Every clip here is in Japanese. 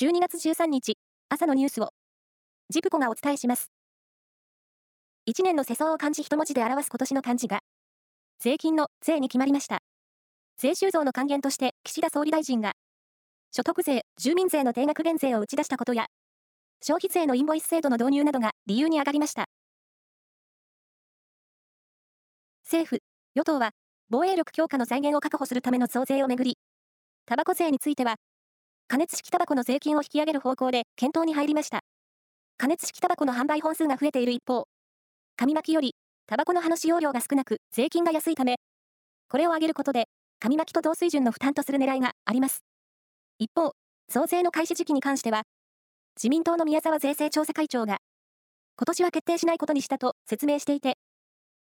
12月13日、朝のニュースを、ジプコがお伝えします。1年の世相を漢字一文字で表す今年の漢字が、税金の税に決まりました。税収増の還元として岸田総理大臣が、所得税、住民税の定額減税を打ち出したことや、消費税のインボイス制度の導入などが理由に挙がりました。政府、与党は、防衛力強化の財源を確保するための増税をめぐり、タバコ税については、加熱式タバコの税金を引き上げる方向で検討に入りました。加熱式タバコの販売本数が増えている一方、紙巻きよりタバコの葉の使用量が少なく税金が安いため、これを上げることで、紙巻きと同水準の負担とする狙いがあります。一方、増税の開始時期に関しては、自民党の宮沢税制調査会長が、今年は決定しないことにしたと説明していて、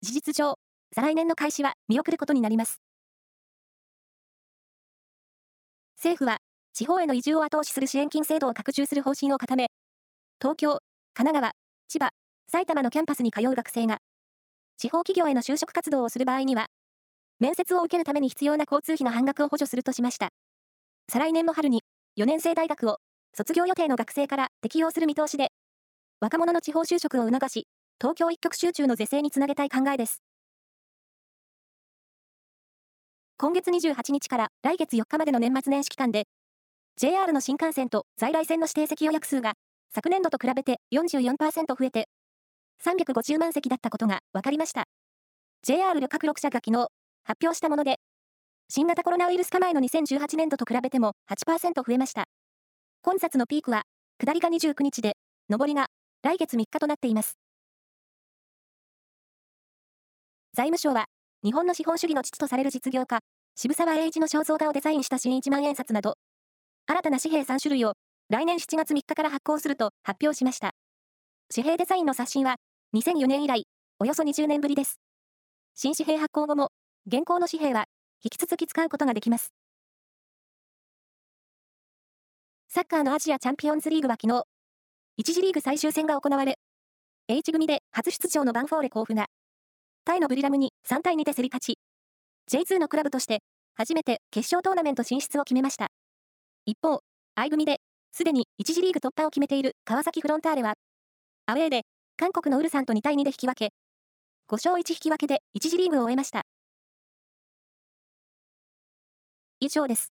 事実上、再来年の開始は見送ることになります。政府は、地方への移住を後押しする支援金制度を拡充する方針を固め、東京、神奈川、千葉、埼玉のキャンパスに通う学生が、地方企業への就職活動をする場合には、面接を受けるために必要な交通費の半額を補助するとしました。再来年の春に、4年生大学を卒業予定の学生から適用する見通しで、若者の地方就職を促し、東京一極集中の是正につなげたい考えです。今月28日から来月4日までの年末年始期間で、JR の新幹線と在来線の指定席予約数が昨年度と比べて44%増えて350万席だったことが分かりました。JR 旅客6社が昨日発表したもので、新型コロナウイルス化前の2018年度と比べても8%増えました。混雑のピークは下りが29日で、上りが来月3日となっています。財務省は日本の資本主義の父とされる実業家、渋沢栄一の肖像画をデザインした新1万円札など、新たな紙幣3種類を来年7月3日から発行すると発表しました。紙幣デザインの刷新は2004年以来、およそ20年ぶりです。新紙幣発行後も、現行の紙幣は引き続き使うことができます。サッカーのアジアチャンピオンズリーグは昨日、1次リーグ最終戦が行われ、H 組で初出場のバンフォーレ甲府が、タイのブリラムに3対2で競り勝ち、J2 のクラブとして初めて決勝トーナメント進出を決めました。一方、相組で、すでに1次リーグ突破を決めている川崎フロンターレは、アウェーで、韓国のウルさんと2対2で引き分け、5勝1引き分けで1次リーグを終えました。以上です。